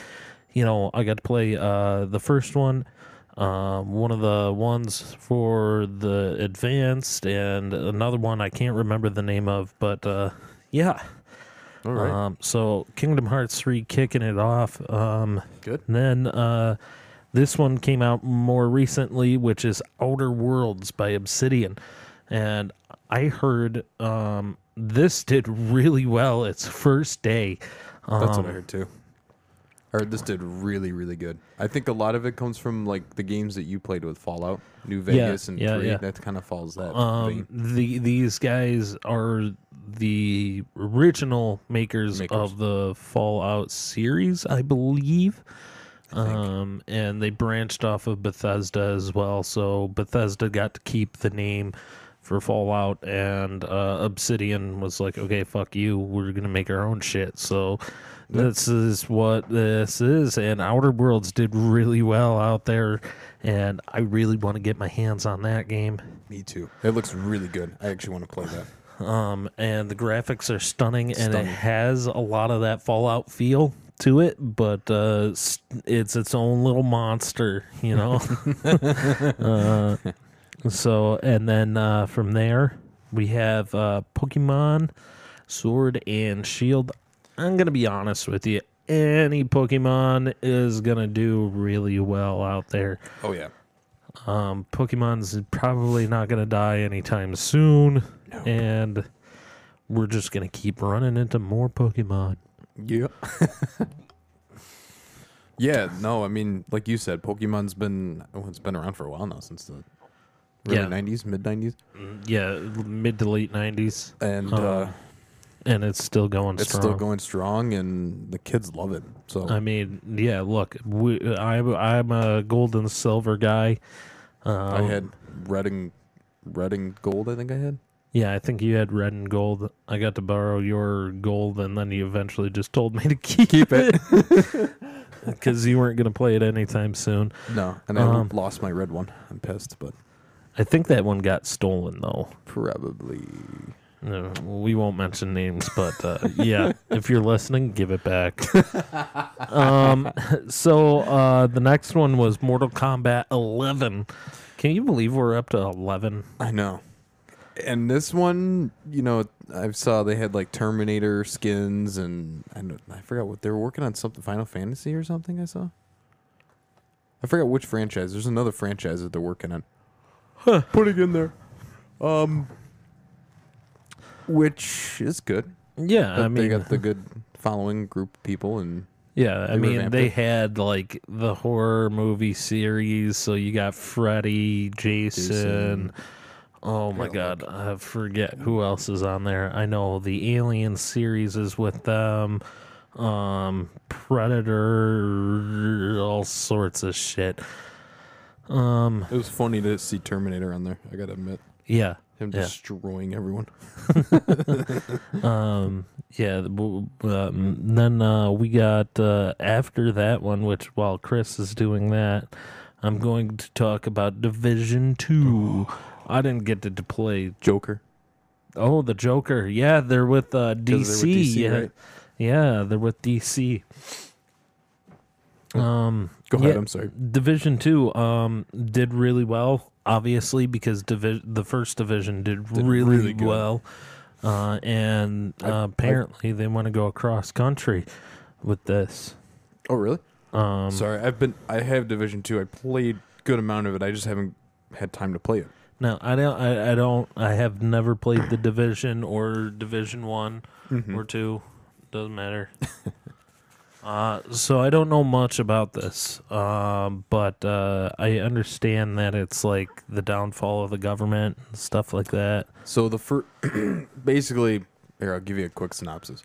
[SPEAKER 1] you know, I got to play uh, the first one, um, one of the ones for the advanced, and another one I can't remember the name of. But uh, yeah,
[SPEAKER 2] All right.
[SPEAKER 1] um, so Kingdom Hearts 3 kicking it off. Um,
[SPEAKER 2] Good.
[SPEAKER 1] Then uh, this one came out more recently, which is Outer Worlds by Obsidian. And I heard um, this did really well its first day.
[SPEAKER 2] That's what I
[SPEAKER 1] Um,
[SPEAKER 2] heard too. I heard this did really, really good. I think a lot of it comes from like the games that you played with Fallout, New Vegas, and
[SPEAKER 1] yeah,
[SPEAKER 2] 3.
[SPEAKER 1] yeah.
[SPEAKER 2] That kind of falls that
[SPEAKER 1] Um, the these guys are the original makers,
[SPEAKER 2] Makers.
[SPEAKER 1] of the Fallout series, I believe. Um, and they branched off of Bethesda as well. So Bethesda got to keep the name for Fallout, and uh, Obsidian was like, "Okay, fuck you. We're gonna make our own shit." So this is what this is, and Outer Worlds did really well out there, and I really want to get my hands on that game.
[SPEAKER 2] Me too. It looks really good. I actually want to play that.
[SPEAKER 1] Um, and the graphics are stunning, and it has a lot of that Fallout feel to it, but uh, it's its own little monster, you know. uh, so, and then uh, from there we have uh, Pokemon Sword and Shield. I'm gonna be honest with you. Any Pokemon is gonna do really well out there.
[SPEAKER 2] Oh yeah.
[SPEAKER 1] Um, Pokemon's probably not going to die anytime soon, and we're just going to keep running into more Pokemon.
[SPEAKER 2] Yeah. yeah, no, I mean, like you said, Pokemon's been oh, it's been around for a while now since the early
[SPEAKER 1] Yeah.
[SPEAKER 2] 90s, mid 90s.
[SPEAKER 1] Yeah, mid to late '90s,
[SPEAKER 2] And
[SPEAKER 1] Uh,
[SPEAKER 2] uh,
[SPEAKER 1] and it's still going strong.
[SPEAKER 2] it's
[SPEAKER 1] strong.
[SPEAKER 2] still going strong and the kids love it. So
[SPEAKER 1] I mean, yeah. Look, we, I'm I'm a gold and silver guy. Uh,
[SPEAKER 2] I had red and red and gold, I think I had.
[SPEAKER 1] Yeah. I think you had red and gold. I got to borrow your gold, and then you eventually just told me to keep,
[SPEAKER 2] Keep it.
[SPEAKER 1] because you weren't going to play it anytime soon.
[SPEAKER 2] no, and I
[SPEAKER 1] Um,
[SPEAKER 2] lost my red one. I'm pissed, but
[SPEAKER 1] I think that one got stolen though.
[SPEAKER 2] probably
[SPEAKER 1] No, we won't mention names, but uh, yeah, if you're listening, give it back. um, so uh, the next one was Mortal Kombat 11. Can you believe we're up to 11?
[SPEAKER 2] I know. And this one, you know, I saw they had like Terminator skins, and I, don't- I forgot what they were working on something Final Fantasy or something. I saw. I forgot which franchise. There's another franchise that they're working on. Putting in there, um, which is good.
[SPEAKER 1] Yeah, I mean,
[SPEAKER 2] they got the good following group of people, and
[SPEAKER 1] yeah, I mean,
[SPEAKER 2] revamped
[SPEAKER 1] they
[SPEAKER 2] it.
[SPEAKER 1] had like the horror movie series, so you got Freddy, Jason.
[SPEAKER 2] Jason.
[SPEAKER 1] Oh my God, I forget who else is on there. I know the Alien series is with them. Um, Predator, all sorts of shit. Um,
[SPEAKER 2] it was funny to see Terminator on there. I gotta admit,
[SPEAKER 1] yeah,
[SPEAKER 2] him
[SPEAKER 1] Yeah.
[SPEAKER 2] destroying everyone.
[SPEAKER 1] um, yeah. Um, then uh, we got uh, after that one, which while Chris is doing that, I'm going to talk about Division Two. I didn't get to, to play.
[SPEAKER 2] Joker.
[SPEAKER 1] Oh, the Joker. Yeah, they're with uh,
[SPEAKER 2] 'Cause they're with
[SPEAKER 1] DC.
[SPEAKER 2] DC,
[SPEAKER 1] yeah,
[SPEAKER 2] right?
[SPEAKER 1] yeah, they're with DC. Um,
[SPEAKER 2] Go ahead.
[SPEAKER 1] yeah,
[SPEAKER 2] I'm sorry.
[SPEAKER 1] Division Two um did really well, obviously because divi- the first division did,
[SPEAKER 2] Did
[SPEAKER 1] really,
[SPEAKER 2] really
[SPEAKER 1] well, uh, and
[SPEAKER 2] I-
[SPEAKER 1] uh,
[SPEAKER 2] I-
[SPEAKER 1] apparently they want to go across country with this.
[SPEAKER 2] Oh, really?
[SPEAKER 1] Um,
[SPEAKER 2] Sorry, I've been. I have Division Two. I played good amount of it. I just haven't had time to play it.
[SPEAKER 1] Now I don't, I, I don't, I have never played the division or Division One
[SPEAKER 2] Mm-hmm.
[SPEAKER 1] or Two, doesn't matter. Uh, so I don't know much about this, um, but uh, I understand that it's like the downfall of the government and stuff like that.
[SPEAKER 2] So the first, basically, here I'll give you a quick synopsis.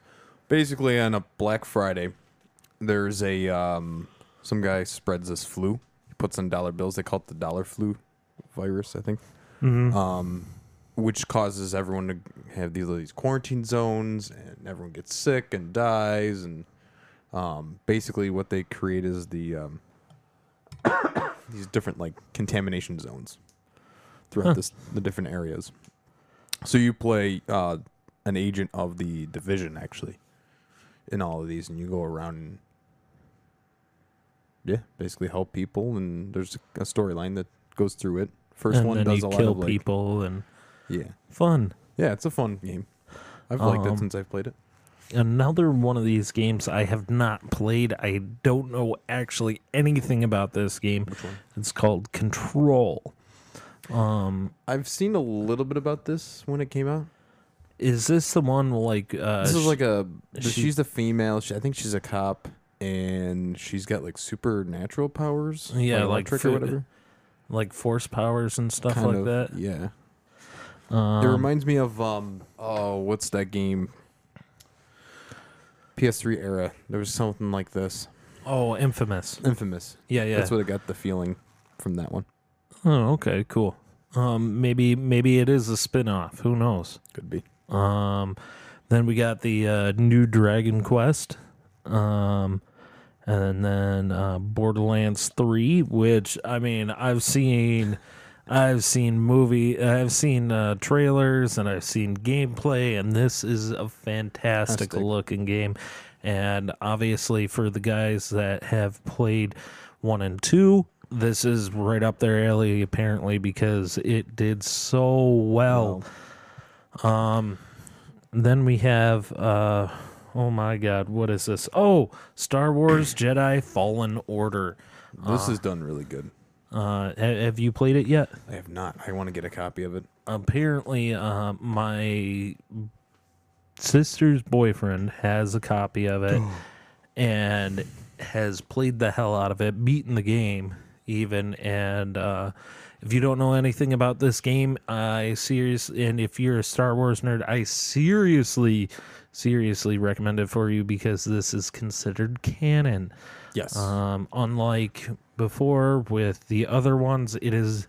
[SPEAKER 2] Basically, on a Black Friday, there's a um, some guy spreads this flu. He puts on dollar bills. They call it the dollar flu virus, I think. Um, which causes everyone to have these these quarantine zones, and everyone gets sick and dies. And um, basically, what they create is the um, these different like contamination zones throughout this the different areas. So you play uh, an agent of the division actually in all of these, and you go around and yeah, basically help people. And there's a storyline that goes through it. First
[SPEAKER 1] and
[SPEAKER 2] one does a lot
[SPEAKER 1] kill
[SPEAKER 2] of like
[SPEAKER 1] people and
[SPEAKER 2] yeah,
[SPEAKER 1] fun.
[SPEAKER 2] yeah. It's a fun game. I've liked
[SPEAKER 1] Um,
[SPEAKER 2] it since I've played it.
[SPEAKER 1] Another one of these games I have not played. I don't know actually anything about this game.
[SPEAKER 2] Which one?
[SPEAKER 1] It's called Control. Um,
[SPEAKER 2] I've seen a little bit about this when it came out.
[SPEAKER 1] is this the one like uh,
[SPEAKER 2] This is like a.
[SPEAKER 1] she-
[SPEAKER 2] she's the female. She, I think she's a cop, and she's got like supernatural powers.
[SPEAKER 1] Yeah, like
[SPEAKER 2] electric or whatever.
[SPEAKER 1] Like force powers and stuff
[SPEAKER 2] Kind
[SPEAKER 1] like
[SPEAKER 2] of,
[SPEAKER 1] that?
[SPEAKER 2] Yeah.
[SPEAKER 1] Um,
[SPEAKER 2] it reminds me of um. Oh, what's that game? PS3 era. There was something like this.
[SPEAKER 1] oh, Infamous.
[SPEAKER 2] Infamous.
[SPEAKER 1] Yeah, yeah.
[SPEAKER 2] That's what I got the feeling from that one.
[SPEAKER 1] Oh, okay, cool. Um, maybe maybe it is a spin-off. Who knows?
[SPEAKER 2] Could be.
[SPEAKER 1] Um, then we got the uh, new Dragon Quest. Um, and then uh, Borderlands 3, which I mean, I've seen I've seen movie I've seen uh, trailers and I've seen gameplay and this is a fantastic
[SPEAKER 2] Fantastic.
[SPEAKER 1] looking game. And obviously for the guys that have played 1 and 2, this is right up their alley apparently because it did so well. Um, then we have uh, oh my god, what is this? Oh, Star Wars Jedi Fallen Order.
[SPEAKER 2] This is done really good.
[SPEAKER 1] Uh, ha- have you played it yet?
[SPEAKER 2] I have not. I want to get a copy of it.
[SPEAKER 1] Apparently, uh, my sister's boyfriend has a copy of it and has played the hell out of it, beaten the game even. And uh, if you don't know anything about this game, I seriously, and if you're a Star Wars nerd, I seriously, seriously recommend it for you because this is considered canon.
[SPEAKER 2] Yes.
[SPEAKER 1] Um, unlike before with the other ones, it is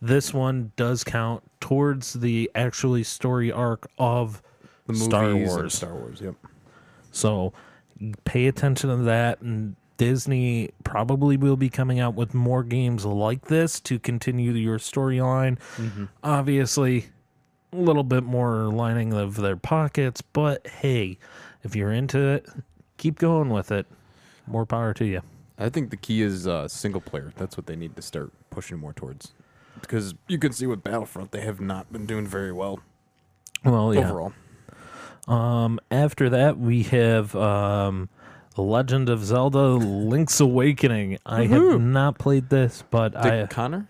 [SPEAKER 1] this one does count towards the actually story arc of
[SPEAKER 2] the
[SPEAKER 1] Star Wars.
[SPEAKER 2] Star Wars. Yep.
[SPEAKER 1] So pay attention to that and Disney probably will be coming out with more games like this to continue your storyline. Obviously, a little bit more lining of their pockets, but hey, if you're into it, keep going with it. More power to you.
[SPEAKER 2] I think the key is uh, single player. That's what they need to start pushing more towards. Because you can see with Battlefront, they have not been doing very well
[SPEAKER 1] Well, yeah.
[SPEAKER 2] overall.
[SPEAKER 1] Um, after that, we have um, Legend of Zelda: Link's Awakening. I have not played this, but
[SPEAKER 2] Did
[SPEAKER 1] I
[SPEAKER 2] Connor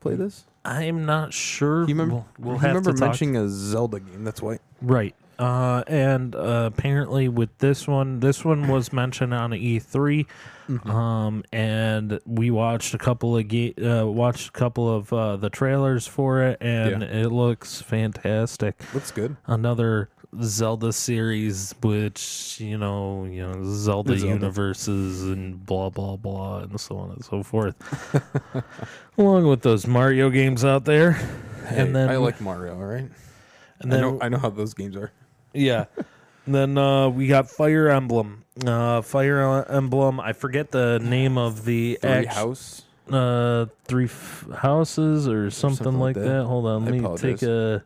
[SPEAKER 2] play this?
[SPEAKER 1] I'm not sure.
[SPEAKER 2] You remember?
[SPEAKER 1] We'll, we'll
[SPEAKER 2] you
[SPEAKER 1] have
[SPEAKER 2] remember
[SPEAKER 1] to talk.
[SPEAKER 2] mentioning a Zelda game. That's why.
[SPEAKER 1] Right. Uh, and uh, apparently with this one, this one was mentioned on E3.
[SPEAKER 2] Mm-hmm.
[SPEAKER 1] Um, and we watched a couple of ga- uh, watched a couple of uh, the trailers for it, and
[SPEAKER 2] Yeah.
[SPEAKER 1] it looks fantastic.
[SPEAKER 2] Looks good.
[SPEAKER 1] Another Zelda series, which you know, you know, Zelda,
[SPEAKER 2] Zelda.
[SPEAKER 1] universes and blah blah blah, and so on and so forth. Along with those Mario games out there,
[SPEAKER 2] Hey,
[SPEAKER 1] and then
[SPEAKER 2] I like Mario. right?
[SPEAKER 1] and
[SPEAKER 2] I
[SPEAKER 1] then
[SPEAKER 2] know. I know how those games are.
[SPEAKER 1] Yeah. then uh, we got Fire Emblem. Uh, Fire Emblem. I forget the name of the
[SPEAKER 2] Three
[SPEAKER 1] act-
[SPEAKER 2] House.
[SPEAKER 1] uh, three f- houses or something,
[SPEAKER 2] something
[SPEAKER 1] like
[SPEAKER 2] like
[SPEAKER 1] that.
[SPEAKER 2] that.
[SPEAKER 1] Hold on,
[SPEAKER 2] I
[SPEAKER 1] let me
[SPEAKER 2] apologize.
[SPEAKER 1] take a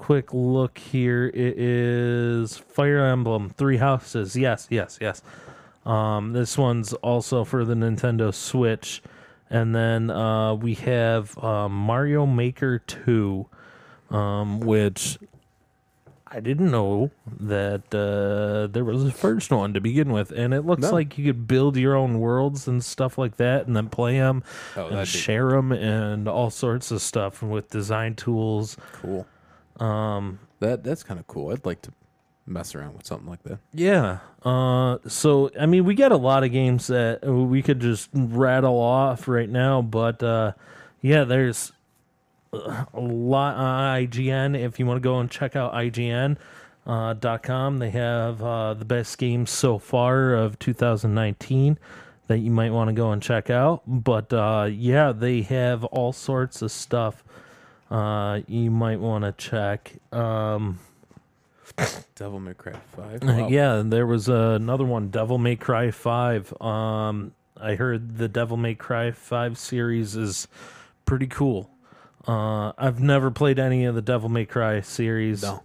[SPEAKER 1] quick look here. It is Fire Emblem Three Houses. Yes, yes, yes. Um, this one's also for the Nintendo Switch, and then uh, we have uh, Mario Maker Two, um, which I didn't know that uh, there was a first one to begin with, and it looks
[SPEAKER 2] No.
[SPEAKER 1] like you could build your own worlds and stuff like that, and then play them
[SPEAKER 2] Oh,
[SPEAKER 1] and share them and all sorts of stuff with design tools.
[SPEAKER 2] cool.
[SPEAKER 1] Um,
[SPEAKER 2] That that's kind of cool. I'd like to mess around with something like that.
[SPEAKER 1] Yeah. Uh, so I mean, we got a lot of games that we could just rattle off right now, but uh, yeah, there's uh, a lot on IGN. If you want to go and check out IGN. Uh, dot com. They have uh, the best games so far of 2019 that you might want to go and check out. But uh, yeah, they have all sorts of stuff uh, you might want to check. Um,
[SPEAKER 2] Devil May Cry Five.
[SPEAKER 1] uh, Yeah, there was uh, another one, Devil May Cry Five. Um, I heard the Devil May Cry Five series is pretty cool. Uh, I've never played any of the Devil May Cry series.
[SPEAKER 2] No,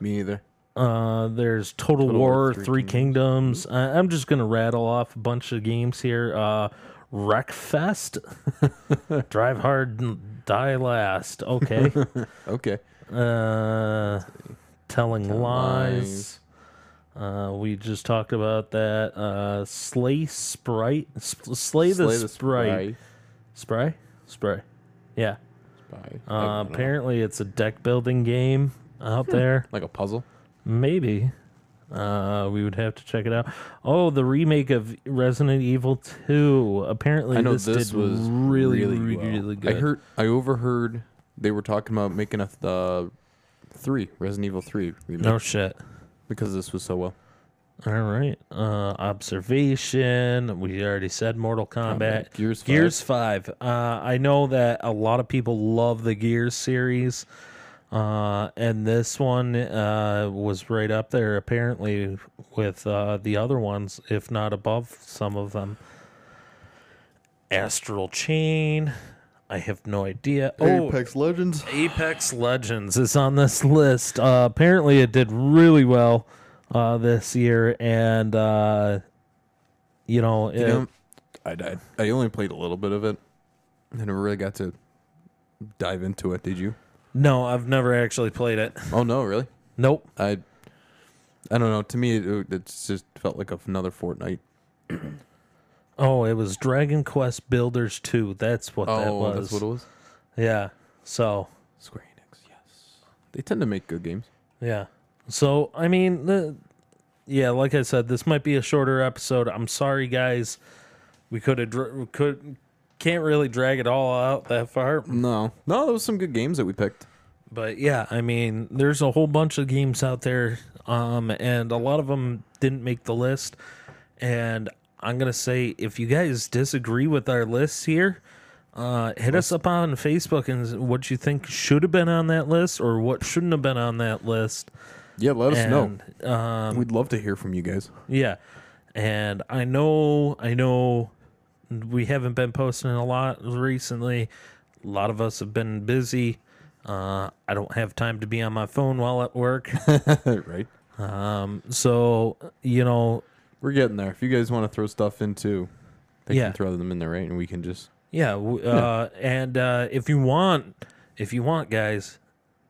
[SPEAKER 2] me either.
[SPEAKER 1] Uh, there's Total,
[SPEAKER 2] Total
[SPEAKER 1] War,
[SPEAKER 2] War,
[SPEAKER 1] Three,
[SPEAKER 2] Three
[SPEAKER 1] Kingdoms. I- I'm just gonna rattle off a bunch of games here. Uh, Wreckfest, Drive Hard, Die Last. Okay.
[SPEAKER 2] Okay.
[SPEAKER 1] uh, telling
[SPEAKER 2] Telling
[SPEAKER 1] lies. Uh, we just talked about that. Uh, Slay Sprite, Sp- Slay, the,
[SPEAKER 2] Slay
[SPEAKER 1] Sprite, Spray, Spray. Yeah.
[SPEAKER 2] Spy.
[SPEAKER 1] Uh,
[SPEAKER 2] don't know.
[SPEAKER 1] apparently, it's a deck building game out there.
[SPEAKER 2] like a puzzle.
[SPEAKER 1] Maybe. Uh, we would have to check it out. Oh, the remake of Resident Evil 2. Apparently,
[SPEAKER 2] I know
[SPEAKER 1] this,
[SPEAKER 2] this,
[SPEAKER 1] did
[SPEAKER 2] was
[SPEAKER 1] really,
[SPEAKER 2] really,
[SPEAKER 1] really,
[SPEAKER 2] well.
[SPEAKER 1] really good.
[SPEAKER 2] I heard. I overheard they were talking about making a the three Resident Evil three remake
[SPEAKER 1] no shit.
[SPEAKER 2] because this was so well.
[SPEAKER 1] All right. Uh, observation. We already said Mortal Kombat.
[SPEAKER 2] Kombat. Gears. 5.
[SPEAKER 1] Gears 5. Uh, I know that a lot of people love the Gears series. Uh, and this one uh, was right up there, apparently, with uh, the other ones, if not above some of them. Astral Chain. I have no idea. Oh,
[SPEAKER 2] Legends.
[SPEAKER 1] Apex Legends is on this list. Uh, apparently, it did really well uh, this year, and uh, you know, it,
[SPEAKER 2] You know, I died. I only played a little bit of it. I never really got to dive into it. Did you?
[SPEAKER 1] No, I've never actually played it.
[SPEAKER 2] Oh no, really?
[SPEAKER 1] Nope.
[SPEAKER 2] I. I don't know. To me, it, it just felt like another Fortnite.
[SPEAKER 1] Oh, it was Dragon Quest Builders 2. That's what that
[SPEAKER 2] oh,
[SPEAKER 1] was.
[SPEAKER 2] that's what it was.
[SPEAKER 1] Yeah. So,
[SPEAKER 2] Square Enix. Yes. They tend to make good games.
[SPEAKER 1] yeah. So, I mean, the, yeah, like I said, this might be a shorter episode. I'm sorry, guys. We could have dr- could can't really drag it all out that far.
[SPEAKER 2] No, no, there was some good games that we picked.
[SPEAKER 1] But yeah, I mean, there's a whole bunch of games out there, um, and a lot of them didn't make the list. And I'm gonna say, if you guys disagree with our lists here, uh, hit us up on Facebook and what you think should have been on that list or what shouldn't have been on that list.
[SPEAKER 2] Yeah, let us know.
[SPEAKER 1] Um,
[SPEAKER 2] We'd love to hear from you guys.
[SPEAKER 1] yeah, and I know, I know, we haven't been posting a lot recently. A lot of us have been busy. Uh, I don't have time to be on my phone while at work.
[SPEAKER 2] right.
[SPEAKER 1] Um, so you know,
[SPEAKER 2] We're getting there. If you guys want to throw stuff in too, they
[SPEAKER 1] Yeah.
[SPEAKER 2] can throw them in there, right? And we can just
[SPEAKER 1] yeah. Uh, and uh, if you want, if you want, guys,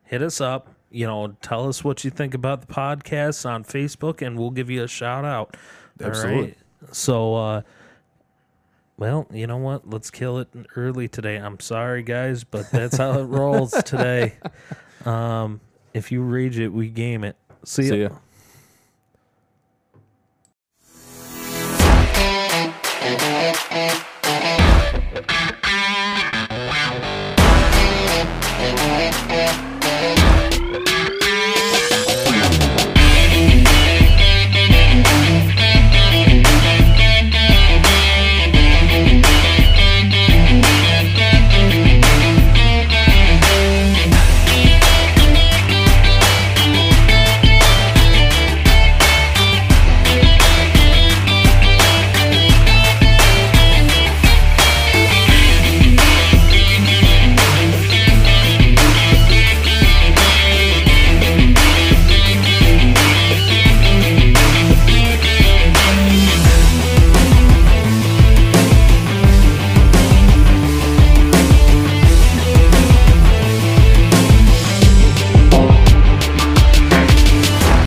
[SPEAKER 1] hit us up. You know, tell us what you think about the podcast on Facebook, and we'll give you a shout out.
[SPEAKER 2] Absolutely.
[SPEAKER 1] right. So, uh, well, you know what? Let's kill it early today. I'm sorry, guys, but that's how it rolls today. Um, if you rage it, we game it. See ya.
[SPEAKER 2] see ya.